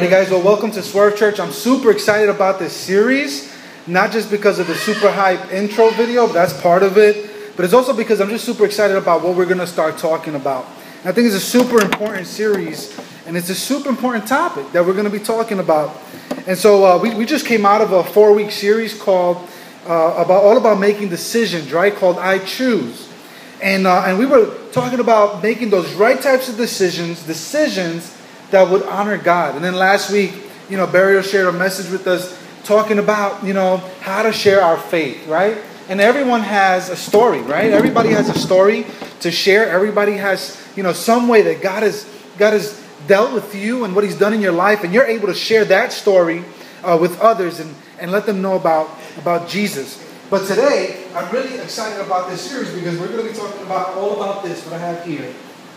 Alrighty, guys. Well, welcome to Swerve Church. I'm super excited about this series, not just because of the super hype intro video, that's part of it, but it's also because I'm just super excited about what we're going to start talking about. And I think it's a super important series, and it's a super important topic that we're going to be talking about. And so uh, we, we just came out of a four week series called uh, about all about making decisions, right? Called I Choose. And, uh, and we were talking about making those right types of decisions, decisions that would honor God. And then last week, you know, Barrio shared a message with us talking about, you know, how to share our faith, right? And everyone has a story, right? Everybody has a story to share. Everybody has, you know, some way that God has God has dealt with you and what He's done in your life, and you're able to share that story uh, with others and, and let them know about, about Jesus. But today, I'm really excited about this series because we're going to be talking about all about this. What I have here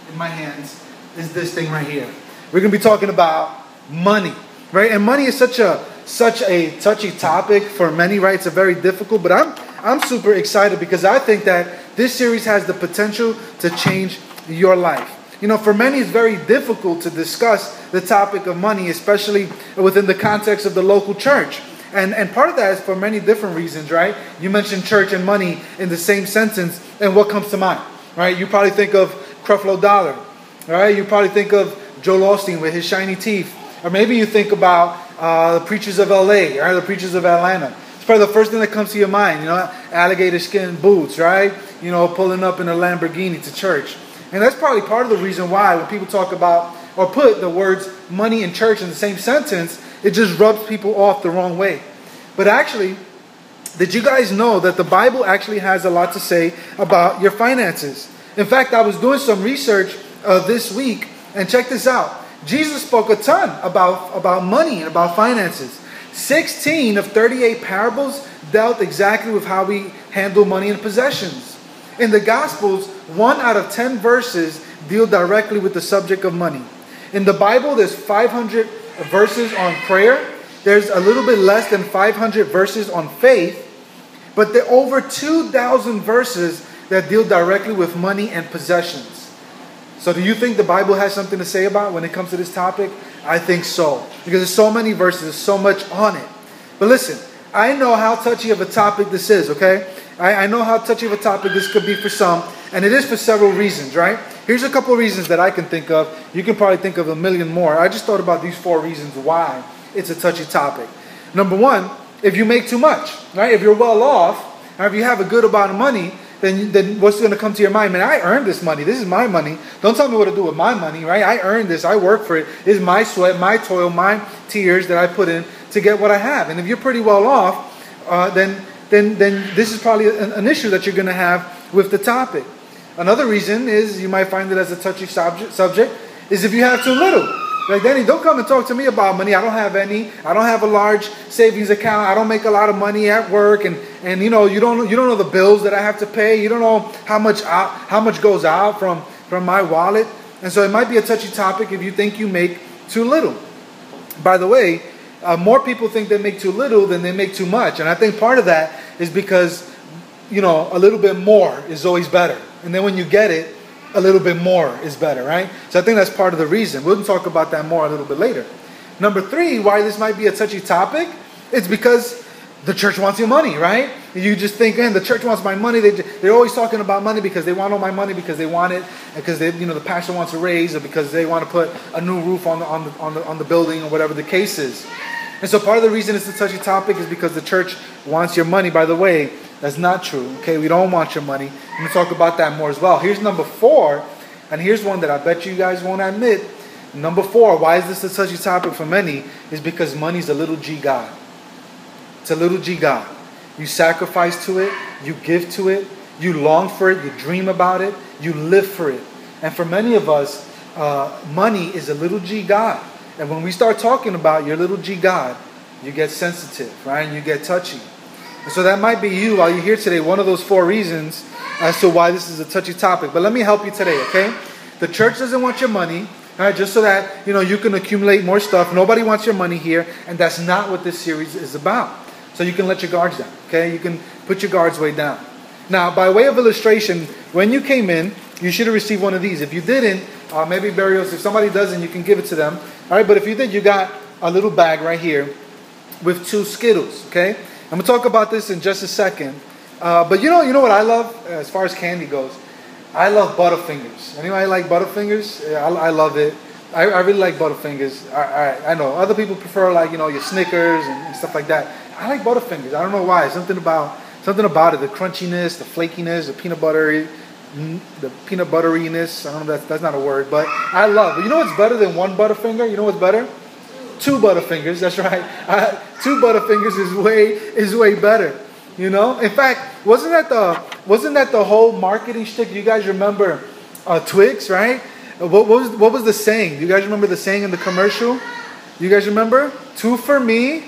in my hands is this thing right here. We're going to be talking about money, right? And money is such a such a touchy topic for many, right? It's a very difficult, but I'm I'm super excited because I think that this series has the potential to change your life. You know, for many, it's very difficult to discuss the topic of money, especially within the context of the local church. And, and part of that is for many different reasons, right? You mentioned church and money in the same sentence, and what comes to mind, right? You probably think of Creflo Dollar, right? You probably think of Joel Osteen with his shiny teeth. Or maybe you think about uh, the preachers of LA or the preachers of Atlanta. It's probably the first thing that comes to your mind, you know, alligator skin boots, right? You know, pulling up in a Lamborghini to church. And that's probably part of the reason why when people talk about or put the words money and church in the same sentence, it just rubs people off the wrong way. But actually, did you guys know that the Bible actually has a lot to say about your finances? In fact, I was doing some research uh, this week and check this out. Jesus spoke a ton about, about money and about finances. 16 of 38 parables dealt exactly with how we handle money and possessions. In the Gospels, one out of 10 verses deal directly with the subject of money. In the Bible, there's 500 verses on prayer. There's a little bit less than 500 verses on faith. But there are over 2,000 verses that deal directly with money and possessions. So, do you think the Bible has something to say about when it comes to this topic? I think so. Because there's so many verses, there's so much on it. But listen, I know how touchy of a topic this is, okay? I, I know how touchy of a topic this could be for some, and it is for several reasons, right? Here's a couple reasons that I can think of. You can probably think of a million more. I just thought about these four reasons why it's a touchy topic. Number one, if you make too much, right? If you're well off, or if you have a good amount of money, then, then what's going to come to your mind? Man, I earned this money. This is my money. Don't tell me what to do with my money, right? I earned this. I work for it. Is my sweat, my toil, my tears that I put in to get what I have. And if you're pretty well off, uh, then, then, then this is probably an, an issue that you're going to have with the topic. Another reason is you might find it as a touchy subject, subject is if you have too little. Like, Danny, don't come and talk to me about money. I don't have any. I don't have a large savings account. I don't make a lot of money at work, and, and you know you don't you don't know the bills that I have to pay. You don't know how much out, how much goes out from from my wallet, and so it might be a touchy topic if you think you make too little. By the way, uh, more people think they make too little than they make too much, and I think part of that is because you know a little bit more is always better, and then when you get it a little bit more is better, right? So I think that's part of the reason. We'll talk about that more a little bit later. Number three, why this might be a touchy topic, it's because the church wants your money, right? You just think, man, the church wants my money. They, they're always talking about money because they want all my money because they want it, because they, you know, the pastor wants a raise, or because they want to put a new roof on the, on the, on the, on the building, or whatever the case is. And so part of the reason it's a touchy topic is because the church wants your money. By the way, that's not true. Okay, we don't want your money. I'm going to talk about that more as well. Here's number four, and here's one that I bet you guys won't admit. Number four, why is this a touchy topic for many? Is because money's a little g God. It's a little g God. You sacrifice to it, you give to it, you long for it, you dream about it, you live for it. And for many of us, uh, money is a little g God. And when we start talking about your little g God, you get sensitive, right? And you get touchy. So that might be you while you're here today, one of those four reasons as to why this is a touchy topic. But let me help you today, okay? The church doesn't want your money, all right, just so that you know you can accumulate more stuff. Nobody wants your money here, and that's not what this series is about. So you can let your guards down, okay? You can put your guards way down. Now, by way of illustration, when you came in, you should have received one of these. If you didn't, uh, maybe burials. If somebody doesn't, you can give it to them. All right, but if you did, you got a little bag right here with two Skittles. Okay, I'm gonna talk about this in just a second. Uh, but you know, you know what I love as far as candy goes. I love Butterfingers. Anybody like Butterfingers? Yeah, I, I love it. I, I, really like Butterfingers. I, I, I, know other people prefer like you know your Snickers and, and, stuff like that. I like Butterfingers. I don't know why. Something about something about it. The crunchiness, the flakiness, the peanut buttery, the peanut butteriness. I don't know. That's that's not a word, but I love. But you know what's better than one Butterfinger? You know what's better? Two Butterfingers. That's right. two Butterfingers is way is way better. You know. In fact, wasn't that the wasn't that the whole marketing shtick? You guys remember uh, Twix, right? What, what, was, what was the saying? You guys remember the saying in the commercial? You guys remember? Two for me,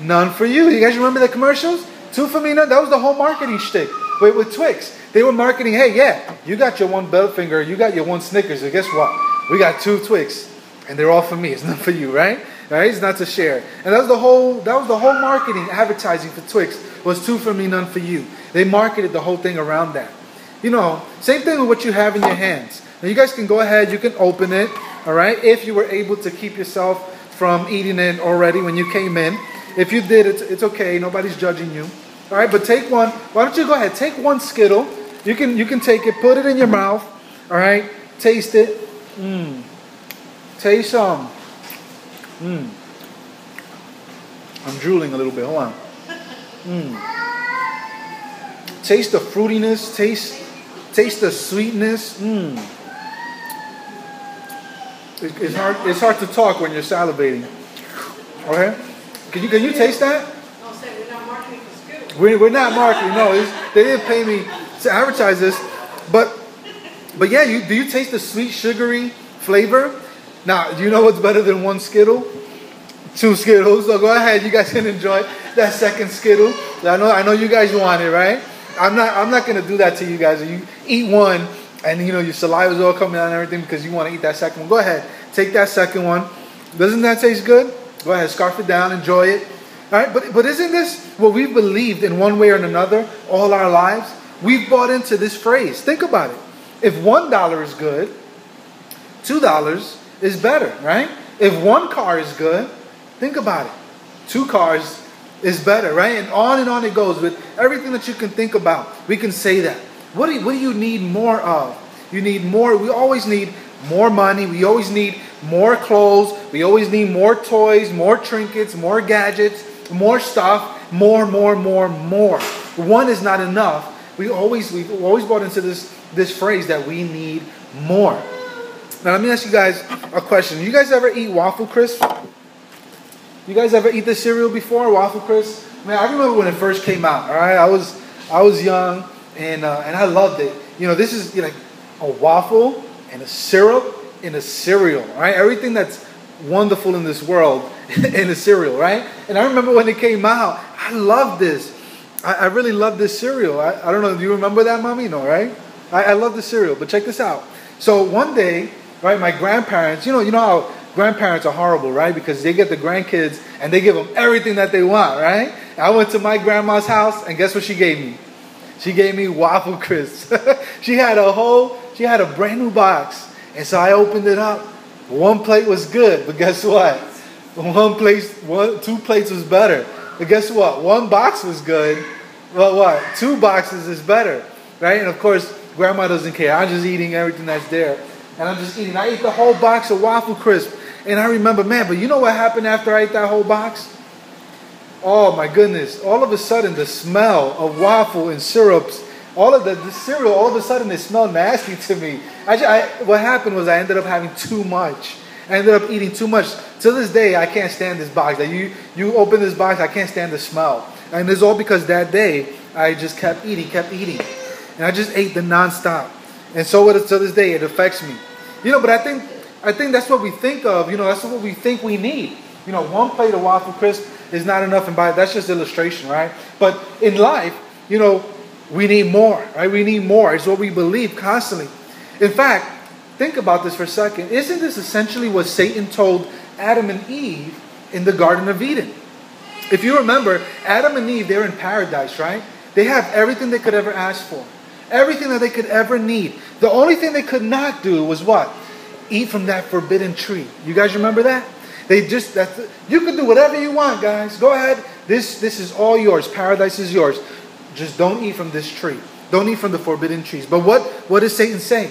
none for you. You guys remember the commercials? Two for me, none. That was the whole marketing shtick with, with Twix. They were marketing, hey, yeah, you got your one Butterfinger, you got your one Snickers, so guess what? We got two Twix, and they're all for me. It's not for you, right? Right? It's not to share. And that was the whole that was the whole marketing advertising for Twix was two for me, none for you. They marketed the whole thing around that. You know, same thing with what you have in your hands. Now you guys can go ahead, you can open it, all right, if you were able to keep yourself from eating it already when you came in. If you did, it's, it's okay, nobody's judging you. All right, but take one. Why don't you go ahead, take one Skittle. You can, you can take it, put it in your mouth, all right, taste it. Mmm. Taste some. Mmm. I'm drooling a little bit, hold on. Mmm. Taste the fruitiness, taste, taste the sweetness. Mmm. It's hard. It's hard to talk when you're salivating. Okay, can you can you taste that? I'll we're not marketing. We're, we're not marketing. No, they didn't pay me to advertise this, but but yeah, you do you taste the sweet sugary flavor? Now, do you know what's better than one Skittle? Two Skittles. So go ahead, you guys can enjoy that second Skittle. I know I know you guys want it, right? I'm not I'm not gonna do that to you guys. You eat one and you know your saliva is all coming out and everything because you want to eat that second one. Go ahead, take that second one. Doesn't that taste good? Go ahead, scarf it down, enjoy it. All right, but but isn't this what we've believed in one way or another all our lives? We've bought into this phrase. Think about it. If one dollar is good, two dollars is better, right? If one car is good, think about it. Two cars is better, right? And on and on it goes with everything that you can think about. We can say that. What do, you, what do you need more of? You need more. We always need more money. We always need more clothes. We always need more toys, more trinkets, more gadgets, more stuff, more, more, more, more. One is not enough. We always we've always bought into this this phrase that we need more. Now let me ask you guys a question. You guys ever eat waffle crisp? You guys ever eat this cereal before, waffle crisp? Man, I remember when it first came out. All right, I was I was young and uh, and I loved it. You know, this is you know, like a waffle and a syrup in a cereal, right? Everything that's wonderful in this world in a cereal, right? And I remember when it came out, I loved this. I, I really loved this cereal. I, I don't know, do you remember that, mommy? No, right? I, I love the cereal, but check this out. So one day, right, my grandparents, you know, you know how grandparents are horrible, right? Because they get the grandkids and they give them everything that they want, right? I went to my grandma's house and guess what she gave me? She gave me waffle crisps. she had a whole, she had a brand new box. And so I opened it up. One plate was good, but guess what? One place, one, two plates was better. But guess what? One box was good, but what? Two boxes is better, right? And of course, grandma doesn't care. I'm just eating everything that's there. And I'm just eating. I ate the whole box of waffle crisp. And I remember, man, but you know what happened after I ate that whole box? Oh my goodness. All of a sudden, the smell of waffle and syrups, all of the, the cereal, all of a sudden, it smelled nasty to me. I, I, what happened was I ended up having too much. I ended up eating too much. To this day, I can't stand this box. Like you, you open this box, I can't stand the smell. And it's all because that day, I just kept eating, kept eating. And I just ate the nonstop. And so it, to this day, it affects me. You know, but I think, I think that's what we think of. You know, that's what we think we need. You know, one plate of waffle crisp is not enough and by that's just illustration, right? But in life, you know, we need more, right? We need more. It's what we believe constantly. In fact, think about this for a second. Isn't this essentially what Satan told Adam and Eve in the Garden of Eden? If you remember, Adam and Eve, they're in paradise, right? They have everything they could ever ask for, everything that they could ever need. The only thing they could not do was what? Eat from that forbidden tree. You guys remember that? They just that's you can do whatever you want, guys. Go ahead. This this is all yours. Paradise is yours. Just don't eat from this tree. Don't eat from the forbidden trees. But what what does Satan say?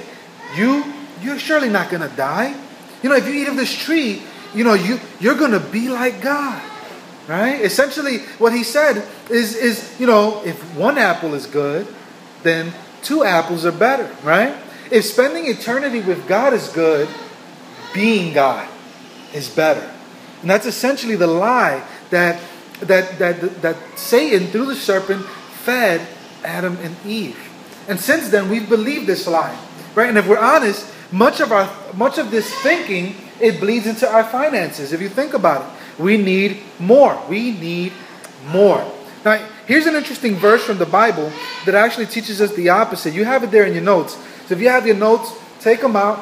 You you're surely not gonna die. You know, if you eat of this tree, you know you you're gonna be like God. Right? Essentially, what he said is is you know if one apple is good, then two apples are better. Right? If spending eternity with God is good, being God is better. And that's essentially the lie that, that, that, that Satan, through the serpent, fed Adam and Eve. And since then, we've believed this lie. Right? And if we're honest, much of, our, much of this thinking, it bleeds into our finances. If you think about it, we need more. We need more. Now, here's an interesting verse from the Bible that actually teaches us the opposite. You have it there in your notes. So if you have your notes, take them out.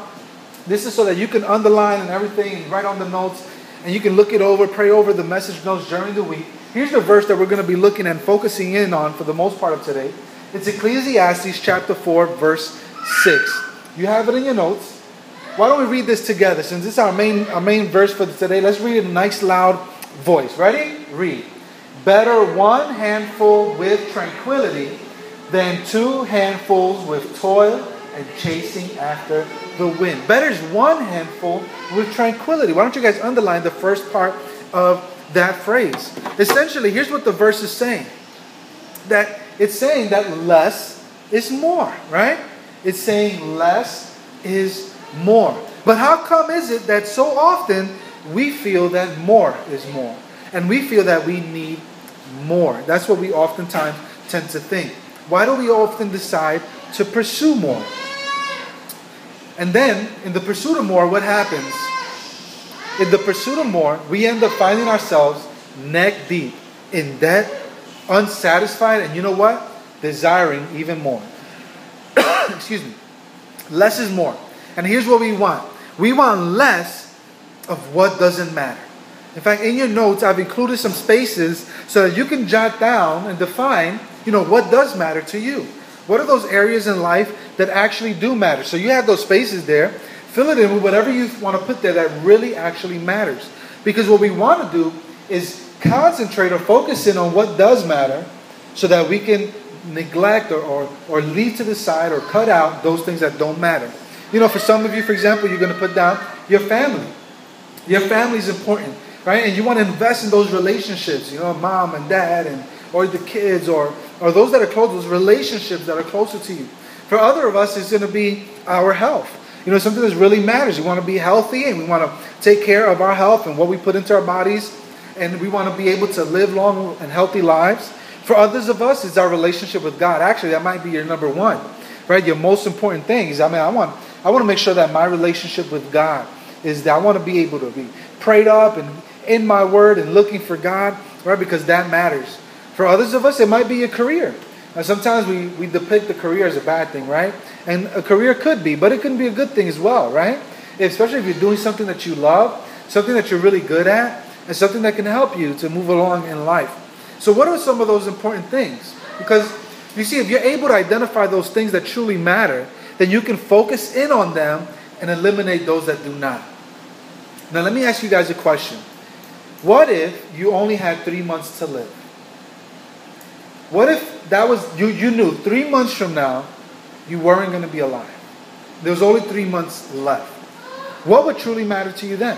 This is so that you can underline and everything and write on the notes and you can look it over, pray over the message notes during the week. Here's the verse that we're going to be looking and focusing in on for the most part of today. It's Ecclesiastes chapter 4, verse 6. You have it in your notes. Why don't we read this together? Since this is our main, our main verse for today, let's read it in a nice loud voice. Ready? Read. Better one handful with tranquility than two handfuls with toil and chasing after the wind. Better is one handful with tranquility. Why don't you guys underline the first part of that phrase? Essentially, here's what the verse is saying that it's saying that less is more, right? It's saying less is more. But how come is it that so often we feel that more is more? And we feel that we need more. That's what we oftentimes tend to think. Why do we often decide to pursue more? And then, in the pursuit of more, what happens? In the pursuit of more, we end up finding ourselves neck deep in debt, unsatisfied, and you know what? Desiring even more. Excuse me. Less is more. And here's what we want we want less of what doesn't matter. In fact, in your notes, I've included some spaces so that you can jot down and define, you know, what does matter to you. What are those areas in life that actually do matter? So you have those spaces there. Fill it in with whatever you want to put there that really actually matters. Because what we want to do is concentrate or focus in on what does matter so that we can neglect or, or, or leave to the side or cut out those things that don't matter. You know, for some of you, for example, you're going to put down your family. Your family is important, right? And you want to invest in those relationships, you know, mom and dad and or the kids or or those that are close, those relationships that are closer to you. For other of us, it's going to be our health. You know, something that really matters. We want to be healthy and we want to take care of our health and what we put into our bodies, and we want to be able to live long and healthy lives. For others of us, it's our relationship with God. Actually, that might be your number one, right? Your most important thing is, I mean, I want, I want to make sure that my relationship with God is that I want to be able to be prayed up and in my word and looking for God, right? Because that matters. For others of us, it might be a career. Now, sometimes we, we depict the career as a bad thing, right? And a career could be, but it can be a good thing as well, right? Especially if you're doing something that you love, something that you're really good at, and something that can help you to move along in life. So, what are some of those important things? Because you see, if you're able to identify those things that truly matter, then you can focus in on them and eliminate those that do not. Now, let me ask you guys a question. What if you only had three months to live? What if that was you you knew 3 months from now you weren't going to be alive. There was only 3 months left. What would truly matter to you then?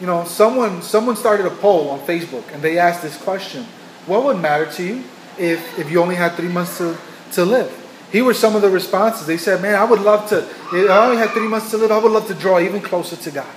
You know, someone someone started a poll on Facebook and they asked this question. What would matter to you if if you only had 3 months to to live? Here were some of the responses. They said, "Man, I would love to. I only had three months to live. I would love to draw even closer to God.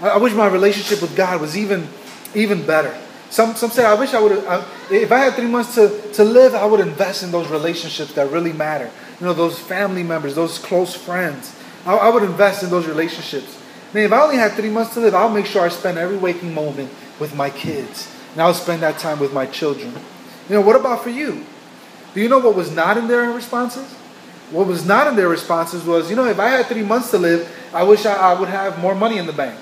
I, wish my relationship with God was even, even better. Some, some say, I wish I would have, if I had three months to, to live, I would invest in those relationships that really matter. You know, those family members, those close friends. I, I would invest in those relationships. Man, if I only had three months to live, I'll make sure I spend every waking moment with my kids. And I'll spend that time with my children. You know, what about for you? Do you know what was not in their responses? What was not in their responses was, you know, if I had three months to live, I wish I, I would have more money in the bank.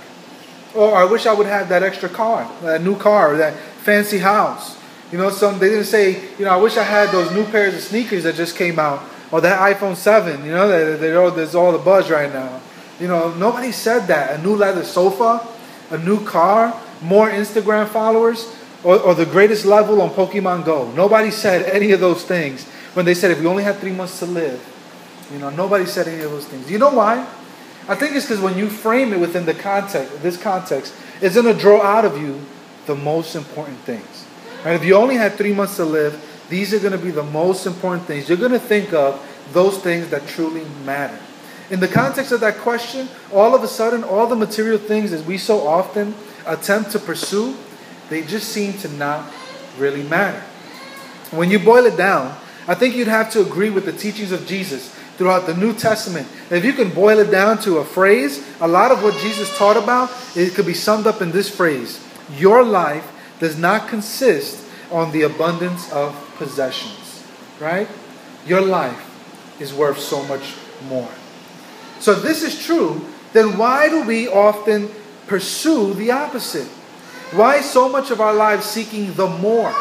Or I wish I would have that extra car, that new car, that fancy house. You know, some they didn't say, you know, I wish I had those new pairs of sneakers that just came out, or that iPhone 7, you know, that, that, oh, there's all the buzz right now. You know, nobody said that. A new leather sofa, a new car, more Instagram followers, or, or the greatest level on Pokemon Go. Nobody said any of those things when they said if we only had three months to live. You know, nobody said any of those things. You know why? I think it's because when you frame it within the context, this context, it's going to draw out of you the most important things. Right? If you only had three months to live, these are going to be the most important things. You're going to think of those things that truly matter. In the context of that question, all of a sudden, all the material things that we so often attempt to pursue, they just seem to not really matter. When you boil it down, I think you'd have to agree with the teachings of Jesus throughout the New Testament. If you can boil it down to a phrase, a lot of what Jesus taught about, it could be summed up in this phrase Your life does not consist on the abundance of possessions, right? Your life is worth so much more. So, if this is true, then why do we often pursue the opposite? Why so much of our lives seeking the more?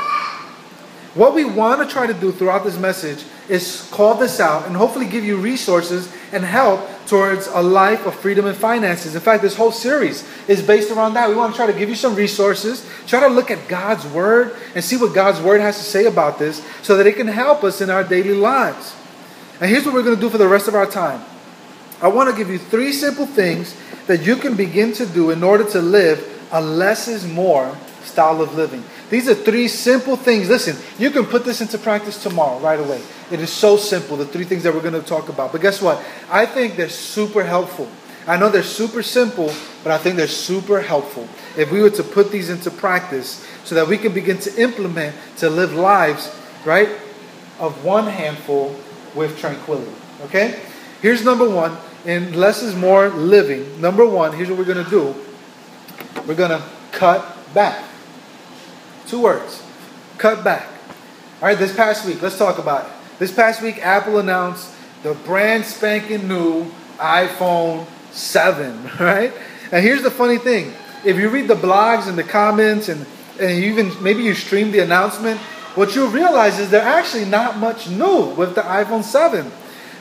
What we want to try to do throughout this message is call this out and hopefully give you resources and help towards a life of freedom and finances. In fact, this whole series is based around that. We want to try to give you some resources, try to look at God's Word and see what God's Word has to say about this so that it can help us in our daily lives. And here's what we're going to do for the rest of our time I want to give you three simple things that you can begin to do in order to live a less is more style of living. These are three simple things. Listen, you can put this into practice tomorrow, right away. It is so simple, the three things that we're going to talk about. But guess what? I think they're super helpful. I know they're super simple, but I think they're super helpful if we were to put these into practice so that we can begin to implement to live lives, right, of one handful with tranquility. Okay? Here's number one, and less is more living. Number one, here's what we're going to do we're going to cut back. Two words cut back. All right, this past week, let's talk about it. This past week, Apple announced the brand spanking new iPhone 7, right? And here's the funny thing if you read the blogs and the comments, and, and even maybe you stream the announcement, what you'll realize is they're actually not much new with the iPhone 7.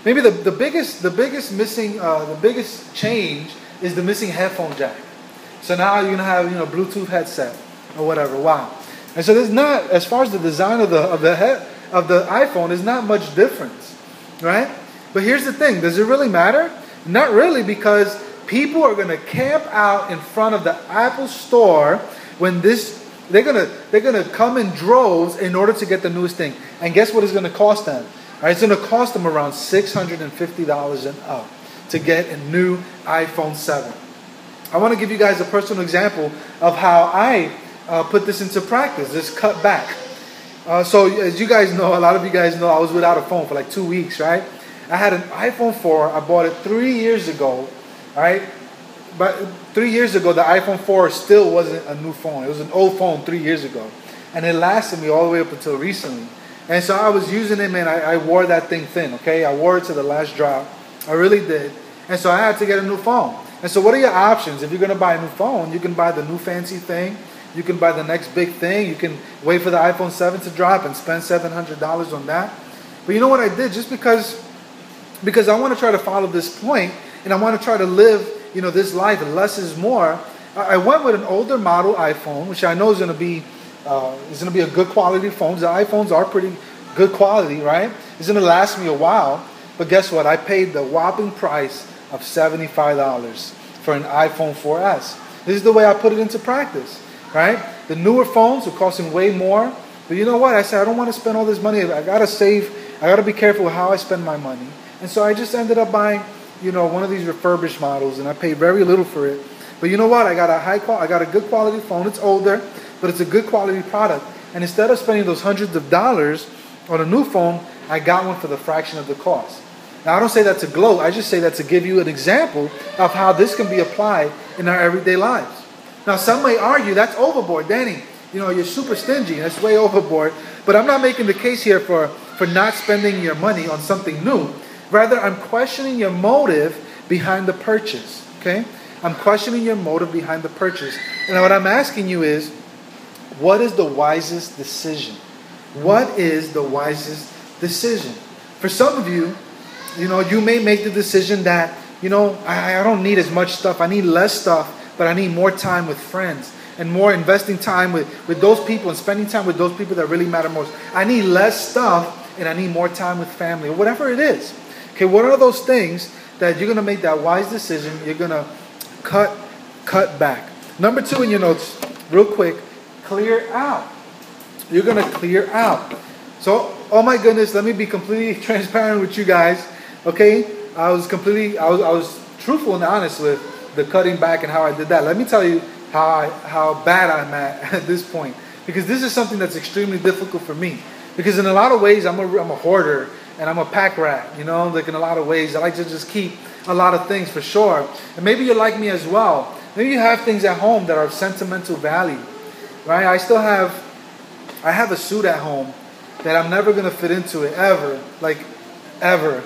Maybe the, the biggest the biggest missing uh, the biggest change is the missing headphone jack. So now you're gonna have you know Bluetooth headset or whatever. Wow. And so there's not, as far as the design of the of the head of the iPhone, is not much difference, right? But here's the thing: does it really matter? Not really, because people are gonna camp out in front of the Apple Store when this. They're gonna they're gonna come in droves in order to get the newest thing. And guess what it's gonna cost them? Right, it's gonna cost them around six hundred and fifty dollars and up to get a new iPhone 7. I want to give you guys a personal example of how I uh, put this into practice, this cut back. Uh, so, as you guys know, a lot of you guys know, I was without a phone for like two weeks, right? I had an iPhone 4. I bought it three years ago, right? But three years ago, the iPhone 4 still wasn't a new phone. It was an old phone three years ago. And it lasted me all the way up until recently. And so I was using it, man. I, I wore that thing thin, okay? I wore it to the last drop. I really did. And so I had to get a new phone. And so, what are your options? If you're going to buy a new phone, you can buy the new fancy thing you can buy the next big thing. You can wait for the iPhone 7 to drop and spend $700 on that. But you know what I did? Just because because I want to try to follow this point and I want to try to live, you know, this life, less is more. I went with an older model iPhone, which I know is going to be uh, is going to be a good quality phone. The iPhones are pretty good quality, right? It's going to last me a while. But guess what? I paid the whopping price of $75 for an iPhone 4S. This is the way I put it into practice right? The newer phones are costing way more. But you know what? I said, I don't want to spend all this money. I got to save. I got to be careful with how I spend my money. And so I just ended up buying, you know, one of these refurbished models, and I paid very little for it. But you know what? I got a high qual- I got a good quality phone. It's older, but it's a good quality product. And instead of spending those hundreds of dollars on a new phone, I got one for the fraction of the cost. Now, I don't say that to gloat. I just say that to give you an example of how this can be applied in our everyday lives. Now, some may argue that's overboard, Danny. You know, you're super stingy. That's way overboard. But I'm not making the case here for, for not spending your money on something new. Rather, I'm questioning your motive behind the purchase. Okay? I'm questioning your motive behind the purchase. And what I'm asking you is, what is the wisest decision? What is the wisest decision? For some of you, you know, you may make the decision that, you know, I, I don't need as much stuff. I need less stuff but I need more time with friends and more investing time with, with those people and spending time with those people that really matter most. I need less stuff and I need more time with family or whatever it is. Okay, what are those things that you're gonna make that wise decision? You're gonna cut cut back. Number two in your notes, real quick, clear out. You're gonna clear out. So, oh my goodness, let me be completely transparent with you guys. Okay, I was completely, I was, I was truthful and honest with the cutting back and how I did that. Let me tell you how I, how bad I'm at at this point because this is something that's extremely difficult for me. Because in a lot of ways, I'm a, I'm a hoarder and I'm a pack rat. You know, like in a lot of ways, I like to just keep a lot of things for sure. And maybe you're like me as well. Maybe you have things at home that are of sentimental value, right? I still have, I have a suit at home that I'm never gonna fit into it ever, like ever,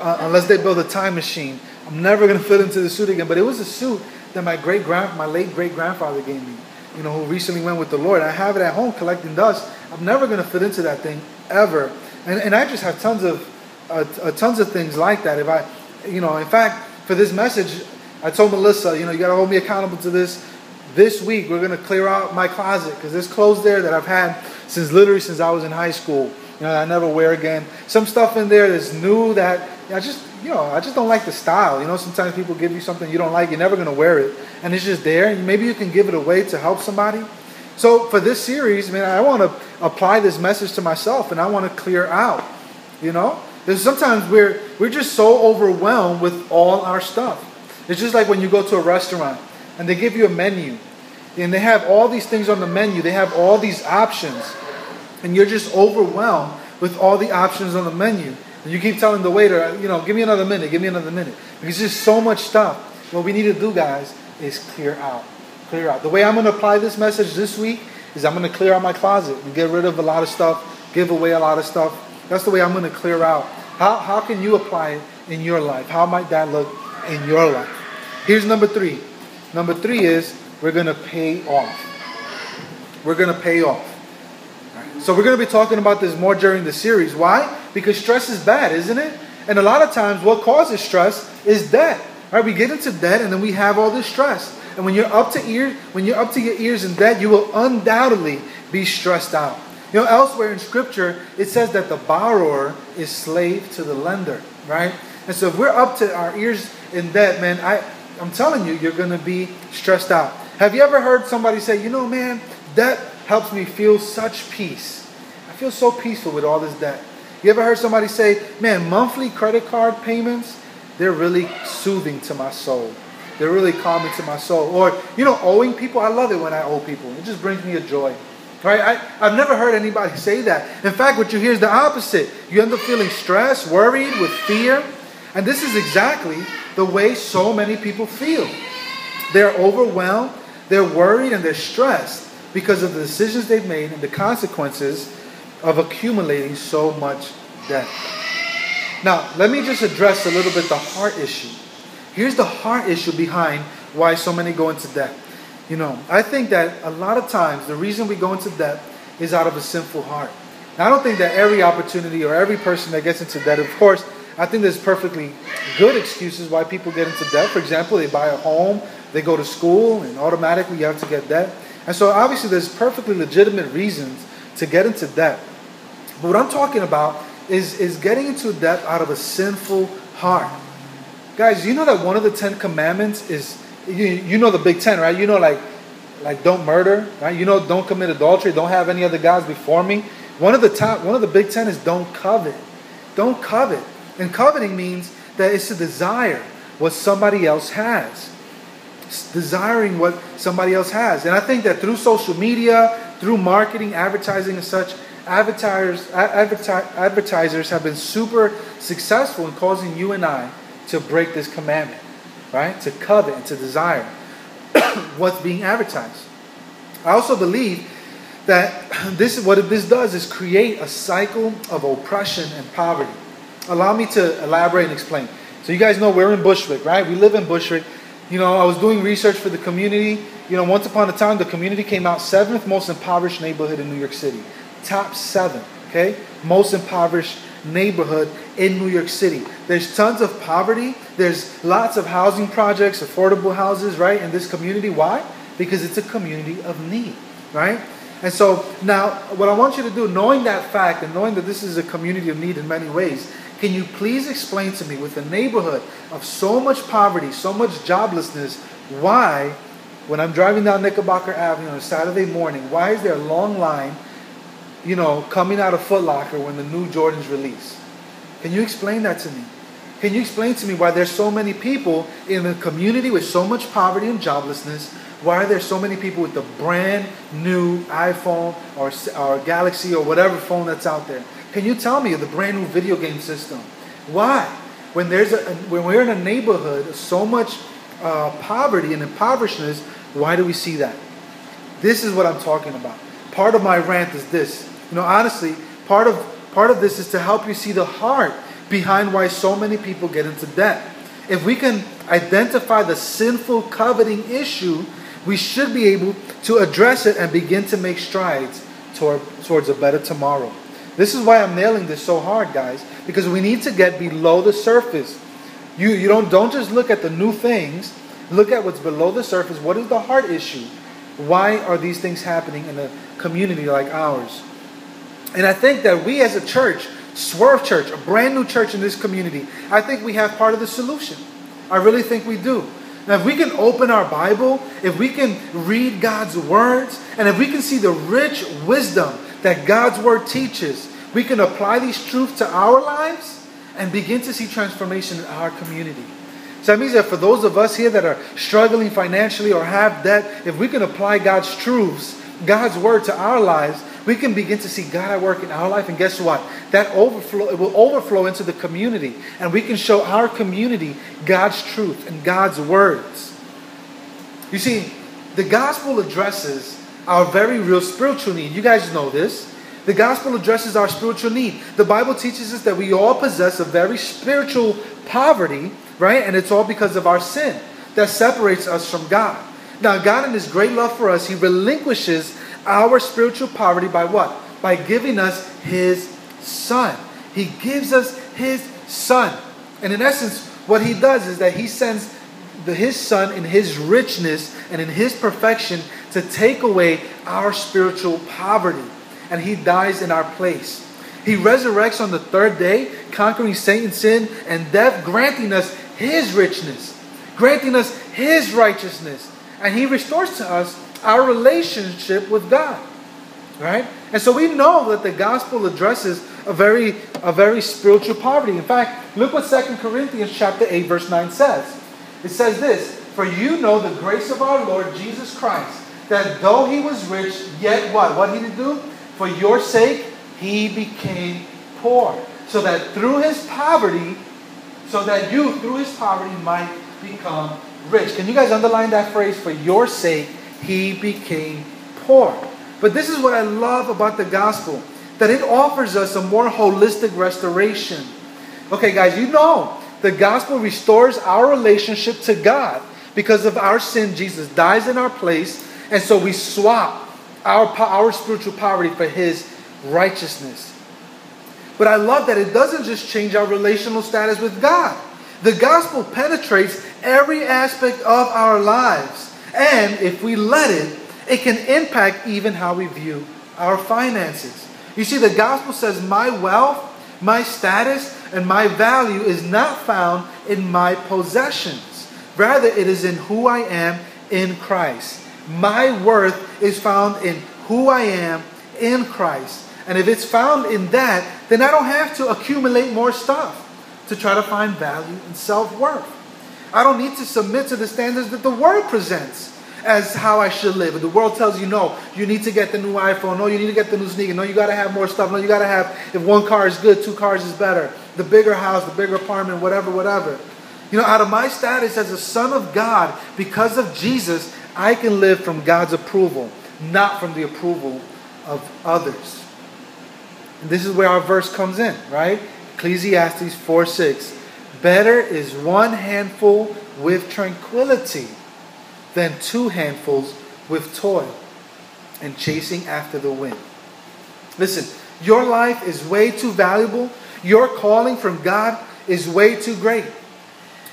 uh, unless they build a time machine. I'm never gonna fit into the suit again. But it was a suit that my great grand, my late great grandfather gave me. You know, who recently went with the Lord. I have it at home collecting dust. I'm never gonna fit into that thing ever. And and I just have tons of uh, uh, tons of things like that. If I, you know, in fact, for this message, I told Melissa, you know, you got to hold me accountable to this. This week, we're going to clear out my closet because there's clothes there that I've had since literally since I was in high school. You know, I never wear again. Some stuff in there that's new that I just, you know, I just don't like the style. You know, sometimes people give you something you don't like, you're never going to wear it, and it's just there. Maybe you can give it away to help somebody. So for this series, I man, I want to apply this message to myself, and I want to clear out. You know, there's sometimes we're we're just so overwhelmed with all our stuff. It's just like when you go to a restaurant and they give you a menu, and they have all these things on the menu. They have all these options, and you're just overwhelmed with all the options on the menu. And you keep telling the waiter, you know, give me another minute, give me another minute, because there's so much stuff. What we need to do, guys, is clear out clear out. The way I'm going to apply this message this week is I'm going to clear out my closet and get rid of a lot of stuff, give away a lot of stuff. That's the way I'm going to clear out. How, how can you apply it in your life? How might that look in your life? Here's number three. Number three is we're going to pay off. We're going to pay off. So we're going to be talking about this more during the series. Why? Because stress is bad, isn't it? And a lot of times what causes stress is debt. Right? We get into debt and then we have all this stress. And when you're up to ear, when you're up to your ears in debt, you will undoubtedly be stressed out. You know, elsewhere in Scripture, it says that the borrower is slave to the lender, right? And so if we're up to our ears in debt, man, I, I'm telling you, you're going to be stressed out. Have you ever heard somebody say, you know, man, debt helps me feel such peace. I feel so peaceful with all this debt. You ever heard somebody say, man, monthly credit card payments, they're really soothing to my soul. They're really calming to my soul. Or, you know, owing people, I love it when I owe people. It just brings me a joy. Right? I, I've never heard anybody say that. In fact, what you hear is the opposite. You end up feeling stressed, worried, with fear. And this is exactly the way so many people feel. They're overwhelmed, they're worried, and they're stressed because of the decisions they've made and the consequences of accumulating so much debt. Now, let me just address a little bit the heart issue. Here's the heart issue behind why so many go into debt. You know, I think that a lot of times the reason we go into debt is out of a sinful heart. Now, I don't think that every opportunity or every person that gets into debt, of course, I think there's perfectly good excuses why people get into debt. For example, they buy a home, they go to school, and automatically you have to get debt. And so, obviously, there's perfectly legitimate reasons to get into debt. But what I'm talking about is, is getting into debt out of a sinful heart. Guys, you know that one of the Ten Commandments is you, you know the Big Ten, right? You know like like don't murder, right? You know don't commit adultery, don't have any other gods before me. One of the top one of the Big Ten is don't covet. Don't covet. And coveting means that it's a desire what somebody else has. It's desiring what somebody else has. And I think that through social media, through marketing, advertising, and such, advertisers, advertisers have been super successful in causing you and I to break this commandment, right? To covet and to desire what's being advertised. I also believe that this is what this does is create a cycle of oppression and poverty. Allow me to elaborate and explain. So you guys know we're in Bushwick, right? We live in Bushwick. You know, I was doing research for the community. You know, once upon a time, the community came out seventh most impoverished neighborhood in New York City. Top seven, okay? Most impoverished neighborhood in New York City. There's tons of poverty. There's lots of housing projects, affordable houses, right, in this community. Why? Because it's a community of need, right? And so now, what I want you to do, knowing that fact and knowing that this is a community of need in many ways, can you please explain to me, with a neighborhood of so much poverty, so much joblessness, why, when I'm driving down Knickerbocker Avenue on a Saturday morning, why is there a long line, you know, coming out of Foot Locker when the new Jordans release? Can you explain that to me? Can you explain to me why there's so many people in a community with so much poverty and joblessness? Why are there so many people with the brand new iPhone or, or Galaxy or whatever phone that's out there? Can you tell me the brand new video game system? Why? When there's a, when we're in a neighborhood so much uh, poverty and impoverishedness, why do we see that? This is what I'm talking about. Part of my rant is this. You know, honestly, part of part of this is to help you see the heart behind why so many people get into debt. If we can identify the sinful coveting issue, we should be able to address it and begin to make strides toward, towards a better tomorrow. This is why I'm nailing this so hard, guys, because we need to get below the surface. You, you don't, don't just look at the new things, look at what's below the surface. What is the heart issue? Why are these things happening in a community like ours? And I think that we as a church, Swerve Church, a brand new church in this community, I think we have part of the solution. I really think we do. Now, if we can open our Bible, if we can read God's words, and if we can see the rich wisdom that God's Word teaches, we can apply these truths to our lives and begin to see transformation in our community. So that means that for those of us here that are struggling financially or have debt, if we can apply God's truths, God's Word to our lives, we can begin to see God at work in our life. And guess what? That overflow it will overflow into the community. And we can show our community God's truth and God's words. You see, the gospel addresses our very real spiritual need. You guys know this. The gospel addresses our spiritual need. The Bible teaches us that we all possess a very spiritual poverty, right? And it's all because of our sin that separates us from God. Now, God, in His great love for us, He relinquishes our spiritual poverty by what? By giving us His Son. He gives us His Son. And in essence, what He does is that He sends the, His Son in His richness and in His perfection to take away our spiritual poverty. And He dies in our place. He resurrects on the third day, conquering Satan, sin, and death, granting us His richness, granting us His righteousness. And He restores to us our relationship with God. Right? And so we know that the gospel addresses a very, a very spiritual poverty. In fact, look what 2 Corinthians chapter 8, verse 9 says. It says this, For you know the grace of our Lord Jesus Christ, that though he was rich, yet what? What did he do? For your sake, he became poor. So that through his poverty, so that you, through his poverty, might become rich. Can you guys underline that phrase? For your sake, he became poor. But this is what I love about the gospel that it offers us a more holistic restoration. Okay, guys, you know the gospel restores our relationship to God because of our sin. Jesus dies in our place and so we swap our, our spiritual poverty for His righteousness. But I love that it doesn't just change our relational status with God. The gospel penetrates every aspect of our lives. And if we let it, it can impact even how we view our finances. You see, the gospel says, My wealth, my status, and my value is not found in my possessions. Rather, it is in who I am in Christ. My worth is found in who I am in Christ. And if it's found in that, then I don't have to accumulate more stuff to try to find value and self worth. I don't need to submit to the standards that the world presents as how I should live. The world tells you, no, you need to get the new iPhone, no, you need to get the new sneaker, no, you got to have more stuff, no, you got to have, if one car is good, two cars is better, the bigger house, the bigger apartment, whatever, whatever. You know, out of my status as a son of God, because of Jesus, I can live from God's approval, not from the approval of others. And this is where our verse comes in, right? Ecclesiastes 4 6. Better is one handful with tranquility than two handfuls with toil and chasing after the wind. Listen, your life is way too valuable Your calling from God is way too great.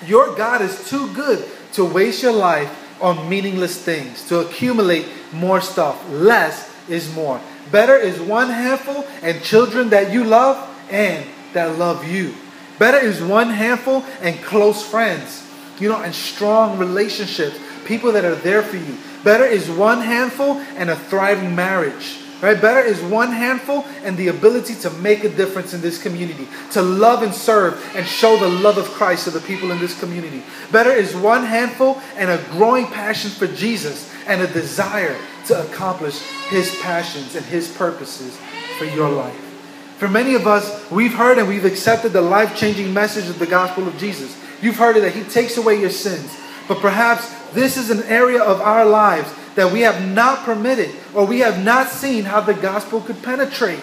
Your God is too good to waste your life on meaningless things, to accumulate more stuff. Less is more. Better is one handful and children that you love and that love you. Better is one handful and close friends, you know, and strong relationships, people that are there for you. Better is one handful and a thriving marriage. Right? Better is one handful and the ability to make a difference in this community, to love and serve and show the love of Christ to the people in this community. Better is one handful and a growing passion for Jesus and a desire to accomplish his passions and his purposes for your life. For many of us, we've heard and we've accepted the life changing message of the gospel of Jesus. You've heard it that he takes away your sins. But perhaps this is an area of our lives that we have not permitted or we have not seen how the gospel could penetrate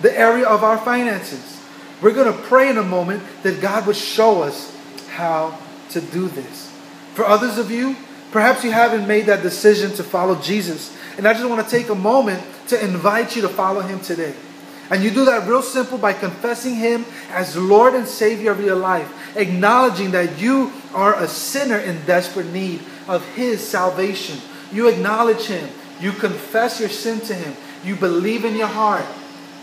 the area of our finances. We're going to pray in a moment that God would show us how to do this. For others of you, perhaps you haven't made that decision to follow Jesus. And I just want to take a moment to invite you to follow him today. And you do that real simple by confessing Him as Lord and Savior of your life, acknowledging that you are a sinner in desperate need of His salvation. You acknowledge Him. You confess your sin to Him. You believe in your heart.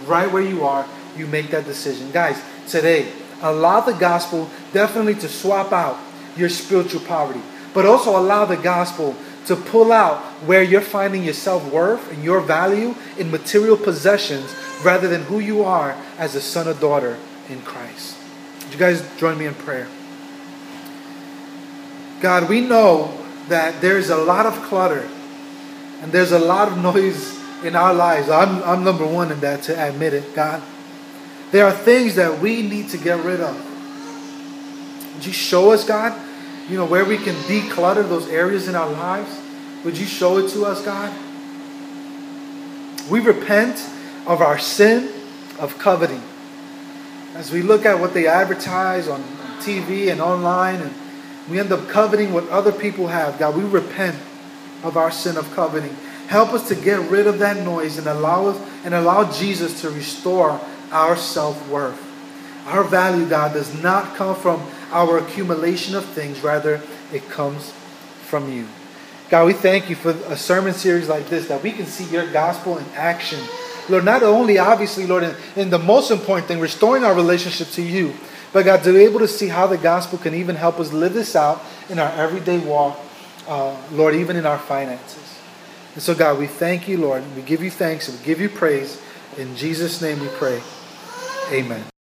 Right where you are, you make that decision. Guys, today, allow the gospel definitely to swap out your spiritual poverty, but also allow the gospel to pull out where you're finding your self worth and your value in material possessions rather than who you are as a son or daughter in Christ. Would you guys join me in prayer? God, we know that there's a lot of clutter and there's a lot of noise in our lives. I'm, I'm number one in that to admit it, God. There are things that we need to get rid of. Would you show us, God, you know, where we can declutter those areas in our lives? Would you show it to us, God? We repent of our sin of coveting. As we look at what they advertise on TV and online, and we end up coveting what other people have, God, we repent of our sin of coveting. Help us to get rid of that noise and allow us and allow Jesus to restore our self-worth. Our value, God, does not come from our accumulation of things, rather, it comes from you. God, we thank you for a sermon series like this that we can see your gospel in action Lord, not only obviously, Lord, in, in the most important thing, restoring our relationship to you, but God, to be able to see how the gospel can even help us live this out in our everyday walk, uh, Lord, even in our finances. And so, God, we thank you, Lord. We give you thanks and we give you praise. In Jesus' name we pray. Amen.